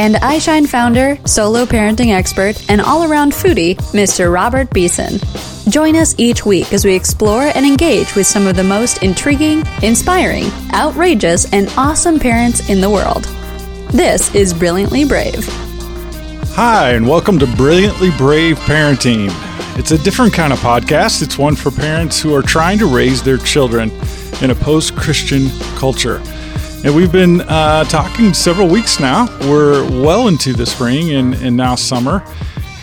and iShine founder, solo parenting expert, and all around foodie, Mr. Robert Beeson. Join us each week as we explore and engage with some of the most intriguing, inspiring, outrageous, and awesome parents in the world. This is Brilliantly Brave. Hi, and welcome to Brilliantly Brave Parenting. It's a different kind of podcast. It's one for parents who are trying to raise their children in a post Christian culture. And we've been uh, talking several weeks now. We're well into the spring and, and now summer.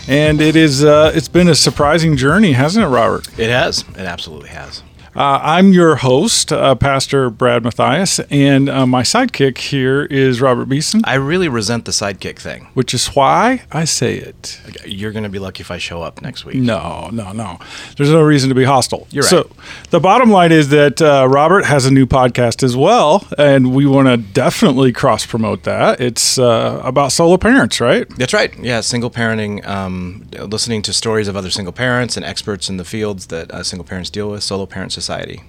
And it is uh, it's been a surprising journey, hasn't it, Robert? It has. It absolutely has. Uh, I'm your host, uh, Pastor Brad Matthias, and uh, my sidekick here is Robert Beeson. I really resent the sidekick thing. Which is why I say it. You're going to be lucky if I show up next week. No, no, no. There's no reason to be hostile. You're right. So the bottom line is that uh, Robert has a new podcast as well, and we want to definitely cross promote that. It's uh, about solo parents, right? That's right. Yeah, single parenting, um, listening to stories of other single parents and experts in the fields that uh, single parents deal with, solo parent society.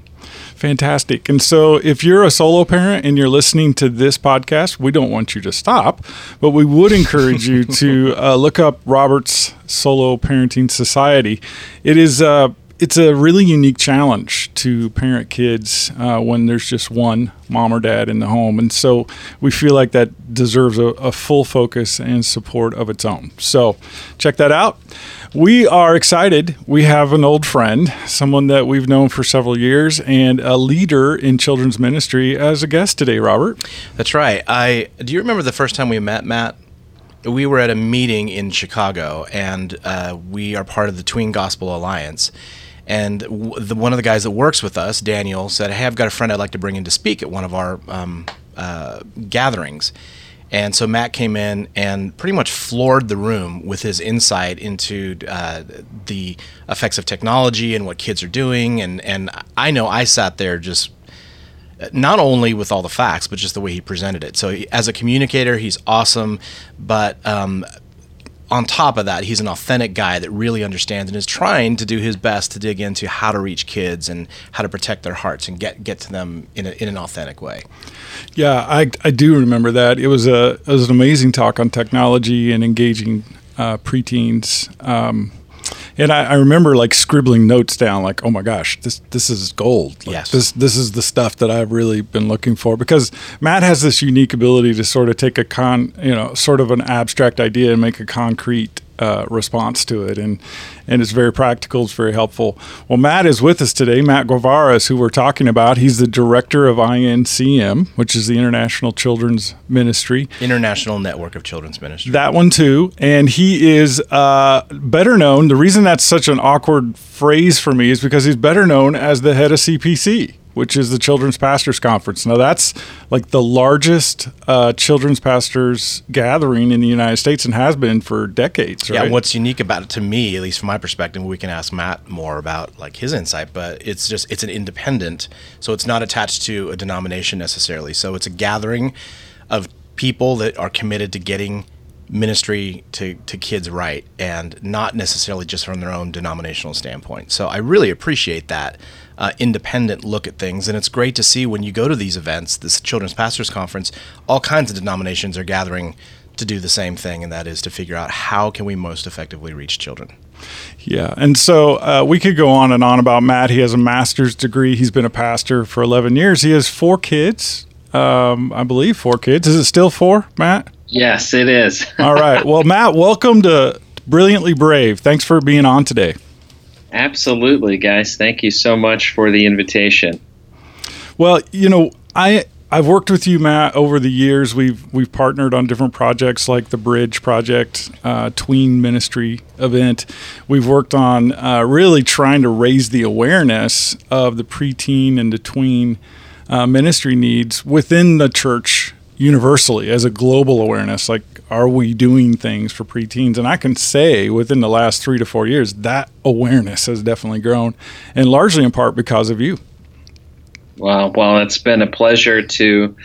Fantastic. And so, if you're a solo parent and you're listening to this podcast, we don't want you to stop, but we would encourage you to uh, look up Robert's Solo Parenting Society. It is uh, it's a really unique challenge to parent kids uh, when there's just one mom or dad in the home. And so we feel like that deserves a, a, full focus and support of its own. So check that out. We are excited. We have an old friend, someone that we've known for several years, and a leader in children's ministry as a guest today, Robert. That's right. I do you remember the first time we met, Matt? we were at a meeting in Chicago, and uh, we are part of the Tween Gospel Alliance. And the, one of the guys that works with us, Daniel, said, "Hey, I've got a friend I'd like to bring in to speak at one of our um, uh, gatherings." And so Matt came in and pretty much floored the room with his insight into uh, the effects of technology and what kids are doing. And, and I know I sat there just not only with all the facts, but just the way he presented it. So as a communicator, he's awesome. But um, on top of that, he's an authentic guy that really understands and is trying to do his best to dig into how to reach kids and how to protect their hearts and get get to them in, a, in an authentic way. Yeah, I, I do remember that. It was a it was an amazing talk on technology and engaging uh, preteens. Um, and I, I, remember like scribbling notes down, like, "Oh my gosh, this this is gold. Like, yes, this this is the stuff that I've really been looking for." Because Matt has this unique ability to sort of take a con, you know, sort of an abstract idea and make a concrete uh, response to it, and and it's very practical. It's very helpful. Well, Matt is with us today. Matt Guevara who we're talking about. He's the director of INCM, which is the International Children's Ministry, International Network of Children's Ministry. That one too, and he is uh, better known. The reason that's such an awkward phrase for me is because he's better known as the head of CPC which is the Children's Pastors Conference. Now, that's like the largest uh, children's pastors gathering in the United States and has been for decades. Right? Yeah, what's unique about it to me, at least from my perspective, we can ask Matt more about like his insight, but it's just it's an independent, so it's not attached to a denomination necessarily. So it's a gathering of people that are committed to getting ministry to, to kids right and not necessarily just from their own denominational standpoint. So I really appreciate that uh, independent look at things. And it's great to see when you go to these events, this Children's Pastors Conference, all kinds of denominations are gathering to do the same thing, and that is to figure out how can we most effectively reach children. Yeah, and so uh, we could go on and on about Matt. He has a master's degree. He's been a pastor for 11 years. He has four kids, um, I believe, four kids. Is it still four, Matt? Yes, it is. All right. Well, Matt, welcome to Brilliantly Brave. Thanks for being on today. Absolutely, guys. Thank you so much for the invitation. Well, you know, I I've worked with you, Matt, over the years. We've we've partnered on different projects like the Bridge Project, uh, Tween Ministry event. We've worked on uh, really trying to raise the awareness of the preteen and the tween uh, ministry needs within the church universally as a global awareness. Like, are we doing things for preteens? And I can say within the last three to four years, that awareness has definitely grown, and largely in part because of you. Well, well, it's been a pleasure to,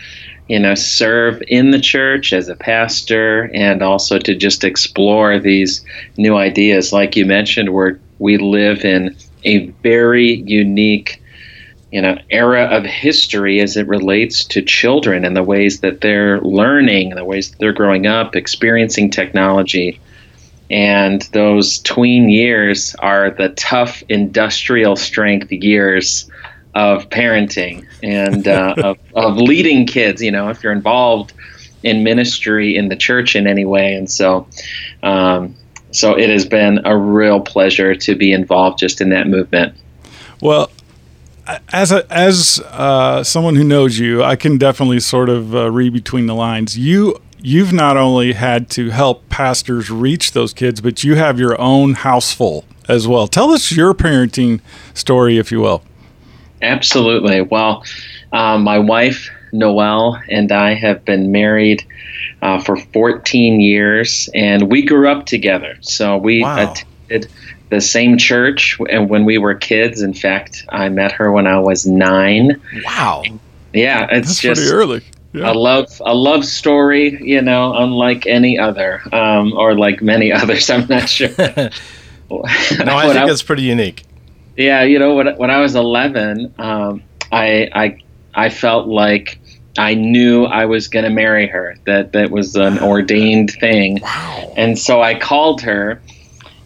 you know, serve in the church as a pastor, and also to just explore these new ideas. Like you mentioned, where we live in a very unique you know era of history as it relates to children and the ways that they're learning the ways that they're growing up experiencing technology. And those tween years are the tough industrial strength years of parenting and uh, of, of leading kids you know if you're involved in ministry in the church in any way. And so um, so it has been a real pleasure to be involved just in that movement. Well as a, as uh, someone who knows you, I can definitely sort of uh, read between the lines. You you've not only had to help pastors reach those kids, but you have your own house full as well. Tell us your parenting story, if you will. Absolutely. Well, um, my wife Noelle and I have been married uh, for 14 years, and we grew up together. So we wow. attended the same church and when we were kids. In fact, I met her when I was nine. Wow. Yeah, it's That's just pretty early. Yeah. A love, a love story, you know, unlike any other, um, or like many others. I'm not sure. no, I think I, it's pretty unique. Yeah, you know, when when I was 11, um, I I I felt like I knew I was going to marry her. That that was an ordained thing. Wow. And so I called her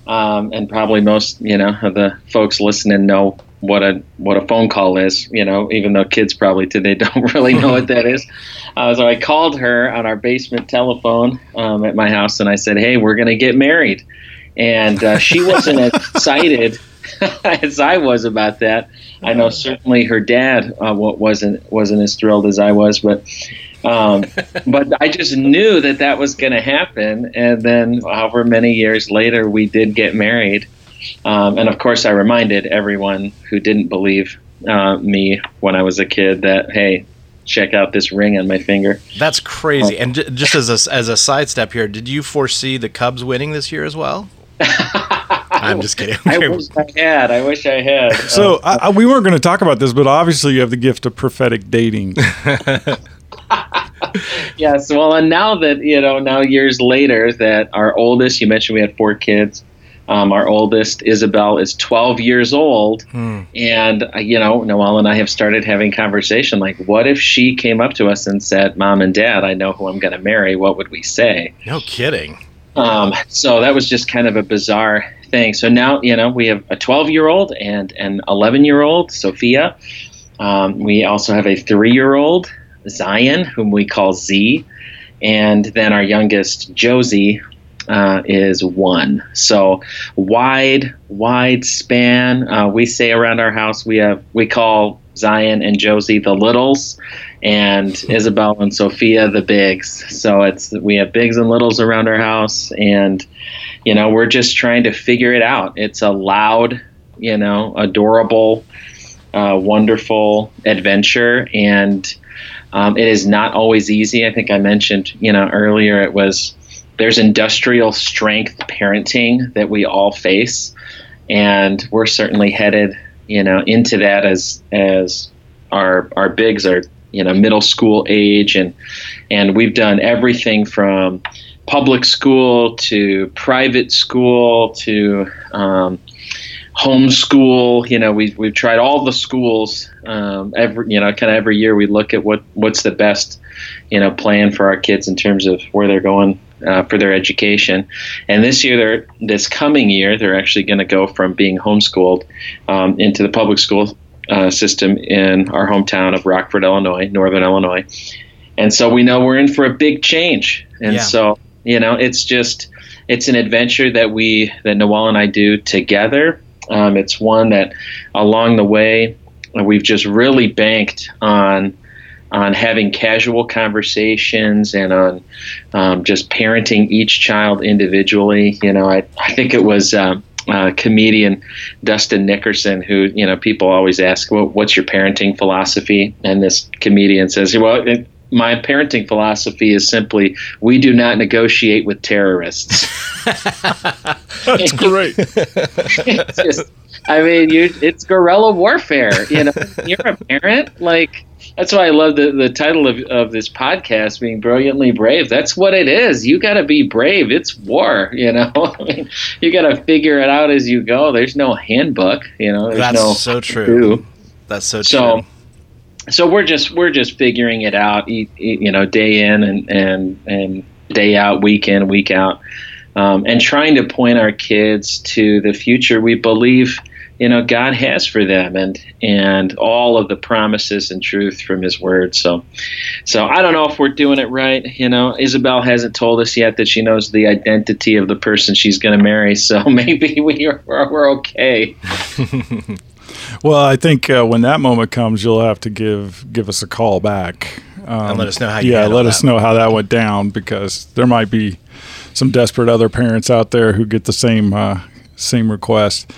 um, and probably most you know of the folks listening know what a what a phone call is. You know, even though kids probably today don't really know what that is. Uh, so I called her on our basement telephone um, at my house, and I said, "Hey, we're going to get married," and uh, she wasn't as excited as I was about that. I know certainly her dad uh, wasn't wasn't as thrilled as I was, but um, but I just knew that that was going to happen. And then, however many years later, we did get married. Um, and of course, I reminded everyone who didn't believe uh, me when I was a kid that, hey, check out this ring on my finger. That's crazy. Oh. And j- just as a, as a sidestep here, did you foresee the Cubs winning this year as well? I'm just kidding. I wish I had. I wish I had. So uh, I, we weren't going to talk about this, but obviously you have the gift of prophetic dating. yes. Well, and now that, you know, now years later, that our oldest, you mentioned we had four kids. Um, our oldest, Isabel, is 12 years old. Hmm. And, uh, you know, Noelle and I have started having conversation like, what if she came up to us and said, Mom and Dad, I know who I'm going to marry? What would we say? No kidding. Um, so that was just kind of a bizarre thing. So now, you know, we have a 12 year old and an 11 year old, Sophia. Um, we also have a three year old Zion, whom we call Z, and then our youngest Josie uh, is one. So wide, wide span. Uh, we say around our house we have we call Zion and Josie the littles, and Isabel and Sophia the bigs. So it's we have bigs and littles around our house, and you know we're just trying to figure it out. It's a loud, you know, adorable, uh, wonderful adventure, and um, it is not always easy. I think I mentioned, you know, earlier it was there's industrial strength parenting that we all face, and we're certainly headed, you know, into that as as our our bigs are, you know, middle school age, and and we've done everything from public school to private school to um, homeschool. You know, we've we've tried all the schools. Um, every you know, kind of every year we look at what what's the best you know plan for our kids in terms of where they're going uh, for their education. And this year, they're this coming year, they're actually going to go from being homeschooled um, into the public school uh, system in our hometown of Rockford, Illinois, Northern Illinois. And so we know we're in for a big change. And yeah. so you know, it's just it's an adventure that we that Noelle and I do together um, it's one that along the way we've just really banked on on having casual conversations and on um, just parenting each child individually. You know, I, I think it was um, uh, comedian Dustin Nickerson who, you know, people always ask, well, what's your parenting philosophy? And this comedian says, well, it, my parenting philosophy is simply we do not negotiate with terrorists. That's great. it's just, I mean, you it's guerrilla warfare. You know, you're a parent, like that's why I love the, the title of, of this podcast being brilliantly brave. That's what it is. You got to be brave. It's war. You know, I mean, you got to figure it out as you go. There's no handbook. You know, there's That's no so true. That's so, so true. so we're just we're just figuring it out you know day in and and and day out week in week out um, and trying to point our kids to the future we believe you know god has for them and and all of the promises and truth from his word. So so i don't know if we're doing it right you know. Isabel hasn't told us yet that she knows the identity of the person she's going to marry so maybe we're, we're okay Well, I think uh, when that moment comes, you'll have to give give us a call back um, And let us know how you Yeah, let us that. know how that went down because there might be some desperate other parents out there who get the same uh, same request.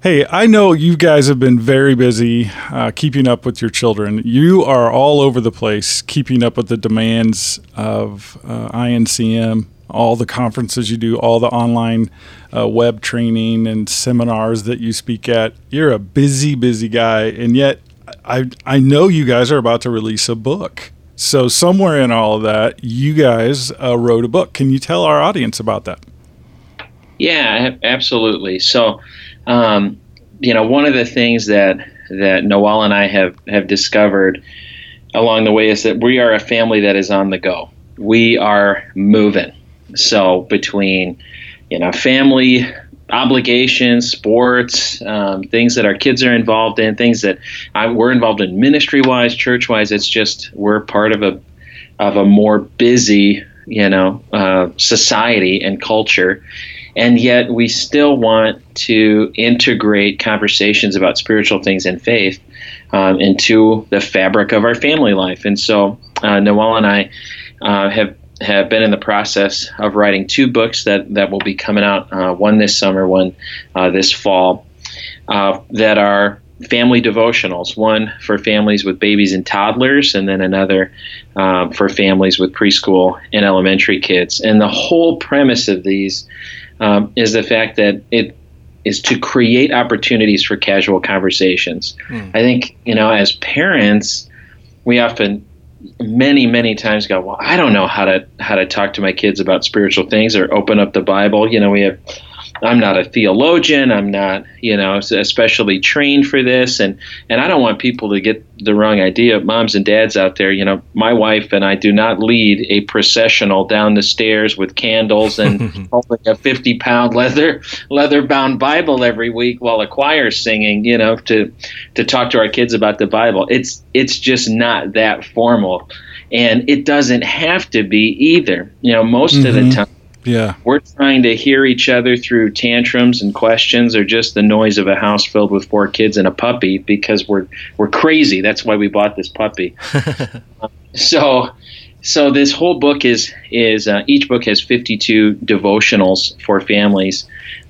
Hey, I know you guys have been very busy uh, keeping up with your children. You are all over the place keeping up with the demands of uh, INCM, all the conferences you do, all the online uh, web training and seminars that you speak at. You're a busy, busy guy, and yet I I know you guys are about to release a book. So somewhere in all of that, you guys uh, wrote a book. Can you tell our audience about that? Yeah, absolutely. So, um, you know, one of the things that that Noelle and I have have discovered along the way is that we are a family that is on the go. We are moving. So between you know family obligations, sports, um, things that our kids are involved in, things that I, we're involved in ministry wise, church wise. It's just we're part of a of a more busy you know uh, society and culture and yet we still want to integrate conversations about spiritual things and faith um, into the fabric of our family life. And so uh, Noelle and I uh, have have been in the process of writing two books that that will be coming out. Uh, one this summer, one uh, this fall, uh, that are family devotionals. One for families with babies and toddlers, and then another um, for families with preschool and elementary kids. And the whole premise of these um, is the fact that it is to create opportunities for casual conversations. I think you know, as parents, we often many many times go well i don't know how to how to talk to my kids about spiritual things or open up the bible. You know we have i'm not a theologian. I'm not you know especially trained for this. And and i don't want people to get the wrong idea. Moms and dads out there you know my wife and i do not lead a processional down the stairs with candles and holding a 50 pound leather leather bound bible every week while a choir's singing you know to to talk to our kids about the bible. It's it's just not that formal. And it doesn't have to be either. You know most of the Mhm. time Yeah. we're trying to hear each other through tantrums and questions or just the noise of a house filled with four kids and a puppy because we're we're crazy that's why we bought this puppy so so this whole book is is uh, each book has 52 devotionals for families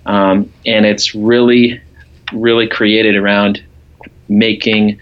um, and it's really really created around making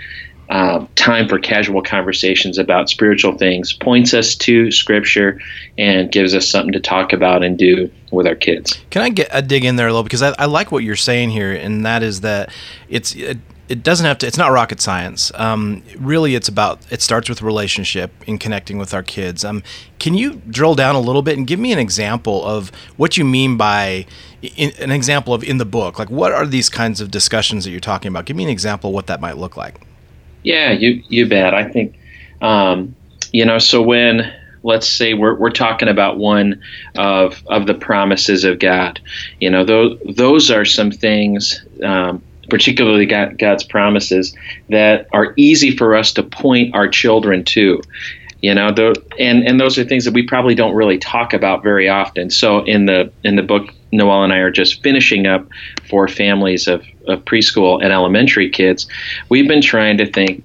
uh, time for casual conversations about spiritual things points us to scripture and gives us something to talk about and do with our kids Can I get a dig in there a little because I, I like what you're saying here, and that is that it's it, it doesn't have to. It's not rocket science. Um, really, it's about it starts with relationship and connecting with our kids. Um, can you drill down a little bit and give me an example of what you mean by in, an example of in the book? Like, what are these kinds of discussions that you're talking about? Give me an example of what that might look like. Yeah, you you bet. I think um, you know. So when let's say we're we're talking about one of of the promises of God, you know, those those are some things. Um, particularly God, God's promises that are easy for us to point our children to you know the, and and those are things that we probably don't really talk about very often so in the in the book noelle and i are just finishing up for families of, of preschool and elementary kids we've been trying to think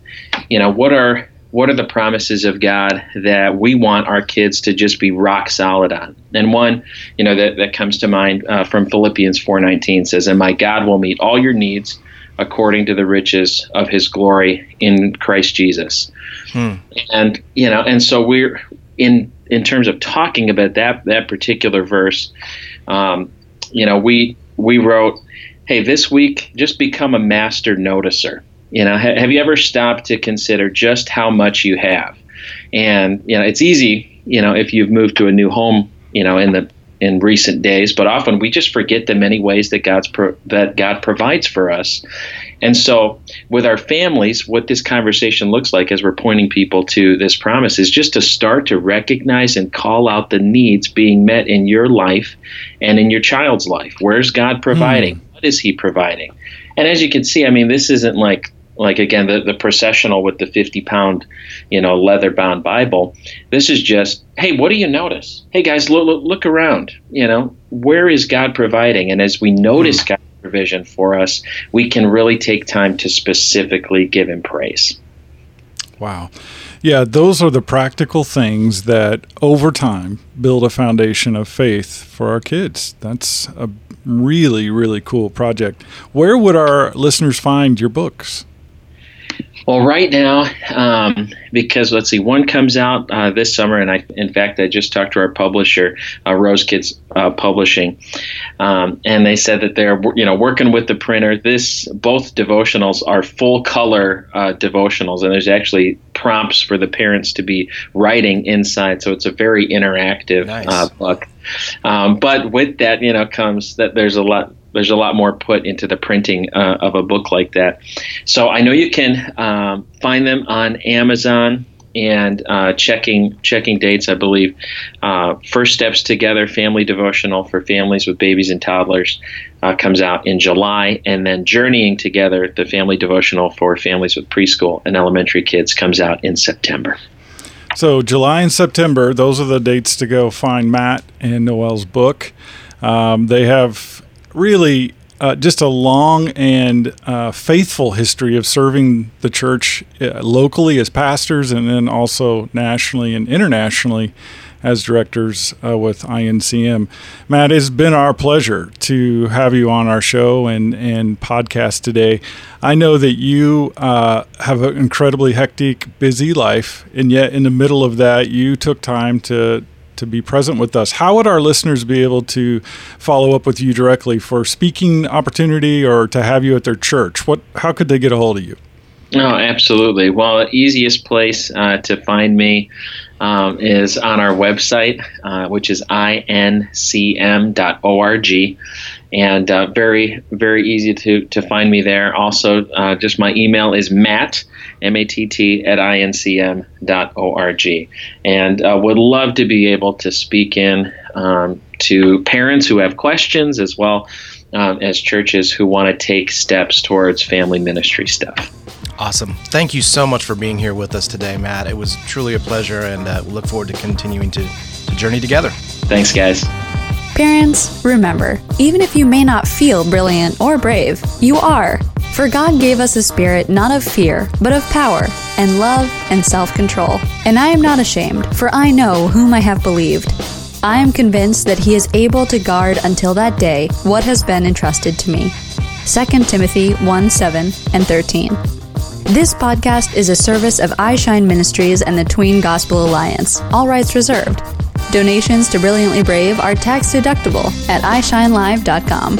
you know what are what are the promises of god that we want our kids to just be rock solid on and one you know that, that comes to mind uh, from philippians 4.19 says and my god will meet all your needs according to the riches of his glory in christ jesus Hmm. And you know, and so we're in in terms of talking about that that particular verse. Um, you know, we we wrote, "Hey, this week, just become a master noticer." You know, ha- have you ever stopped to consider just how much you have? And you know, it's easy, you know, if you've moved to a new home, you know, in the in recent days, but often we just forget the many ways that God's pro- that God provides for us. And so, with our families, what this conversation looks like as we're pointing people to this promise is just to start to recognize and call out the needs being met in your life and in your child's life. Where's God providing? Mm. What is He providing? And as you can see, I mean, this isn't like like again the, the processional with the 50 pound you know leather bound bible this is just hey what do you notice? Hey guys look, look, look around you know? Where is god providing? And as we notice mm. god's provision for us we can really take time to specifically give him praise. Wow. Yeah those are the practical things that over time build a foundation of faith for our kids. That's a really really cool project. Where would our listeners find your books well, right now, um, because let's see, one comes out uh, this summer, and I, in fact, I just talked to our publisher, uh, Rose Kids uh, Publishing, um, and they said that they're you know working with the printer. This both devotionals are full color uh, devotionals, and there's actually prompts for the parents to be writing inside, so it's a very interactive uh, nice. book. Um, but with that, you know, comes that there's a lot there's a lot more put into the printing uh, of a book like that. So I know you can um, find them on Amazon and uh, checking checking dates. I believe uh, First Steps Together Family Devotional for families with babies and toddlers uh, comes out in July, and then Journeying Together, the family devotional for families with preschool and elementary kids, comes out in September. So July and September, those are the dates to go find Matt and Noelle's book. Um, they have really uh, just a long and uh, faithful history of serving the church uh, locally as pastors and then also nationally and internationally as directors uh, with INCM. Matt, it's been our pleasure to have you on our show and, and podcast today. I know that you uh, have an incredibly hectic, busy life, and yet in the middle of that, you took time to to be present with us. How would our listeners be able to follow up with you directly for speaking opportunity or to have you at their church? What how could they get a hold of you? Oh, absolutely. Well, the easiest place uh, to find me um, is on our website, uh, which is incm.org. And uh, very, very easy to, to find me there. Also, uh, just my email is matt, M A T T, at incm.org. And uh, would love to be able to speak in um, to parents who have questions as well um, as churches who want to take steps towards family ministry stuff. Awesome. Thank you so much for being here with us today, Matt. It was truly a pleasure, and uh, we look forward to continuing to, to journey together. Thanks, guys. Parents, remember, even if you may not feel brilliant or brave, you are. For God gave us a spirit not of fear, but of power, and love, and self control. And I am not ashamed, for I know whom I have believed. I am convinced that He is able to guard until that day what has been entrusted to me. 2 Timothy 1 7 and 13. This podcast is a service of iShine Ministries and the Tween Gospel Alliance, all rights reserved. Donations to Brilliantly Brave are tax deductible at iShineLive.com.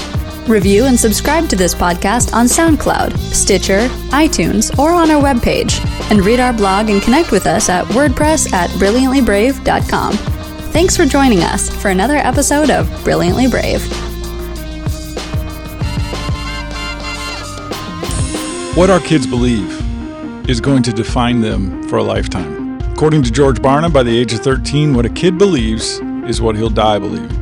Review and subscribe to this podcast on SoundCloud, Stitcher, iTunes, or on our webpage. And read our blog and connect with us at WordPress at BrilliantlyBrave.com. Thanks for joining us for another episode of Brilliantly Brave. What our kids believe is going to define them for a lifetime. According to George Barna, by the age of 13, what a kid believes is what he'll die believing.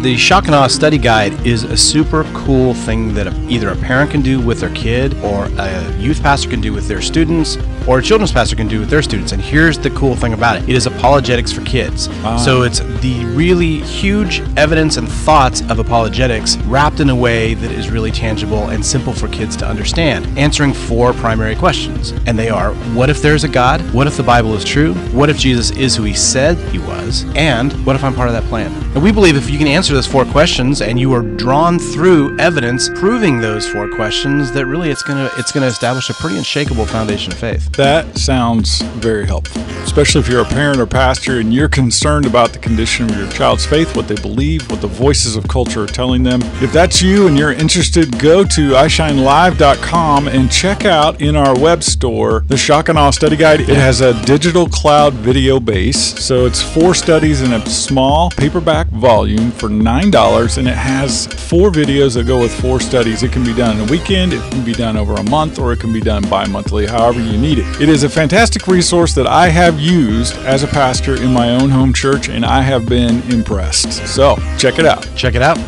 The Shock and Awe Study Guide is a super cool thing that either a parent can do with their kid or a youth pastor can do with their students or a children's pastor can do with their students. And here's the cool thing about it it is apologetics for kids. So it's the really huge evidence and thoughts of apologetics wrapped in a way that is really tangible and simple for kids to understand, answering four primary questions. And they are what if there's a God? What if the Bible is true? What if Jesus is who he said he was? And what if I'm part of that plan? And we believe if you can answer those four questions and you are drawn through evidence proving those four questions, that really it's gonna it's gonna establish a pretty unshakable foundation of faith. That sounds very helpful, especially if you're a parent or pastor and you're concerned about the condition of your child's faith, what they believe, what the voices of culture are telling them. If that's you and you're interested, go to ishinelive.com and check out in our web store the Shock and Awe Study Guide. It has a digital cloud video base, so it's four studies in a small paperback volume for $9, and it has four videos that go with four studies. It can be done in a weekend, it can be done over a month, or it can be done bi monthly, however you need it. It is a fantastic resource that I have used as a pastor in my own home church, and I have been impressed. So check it out. Check it out.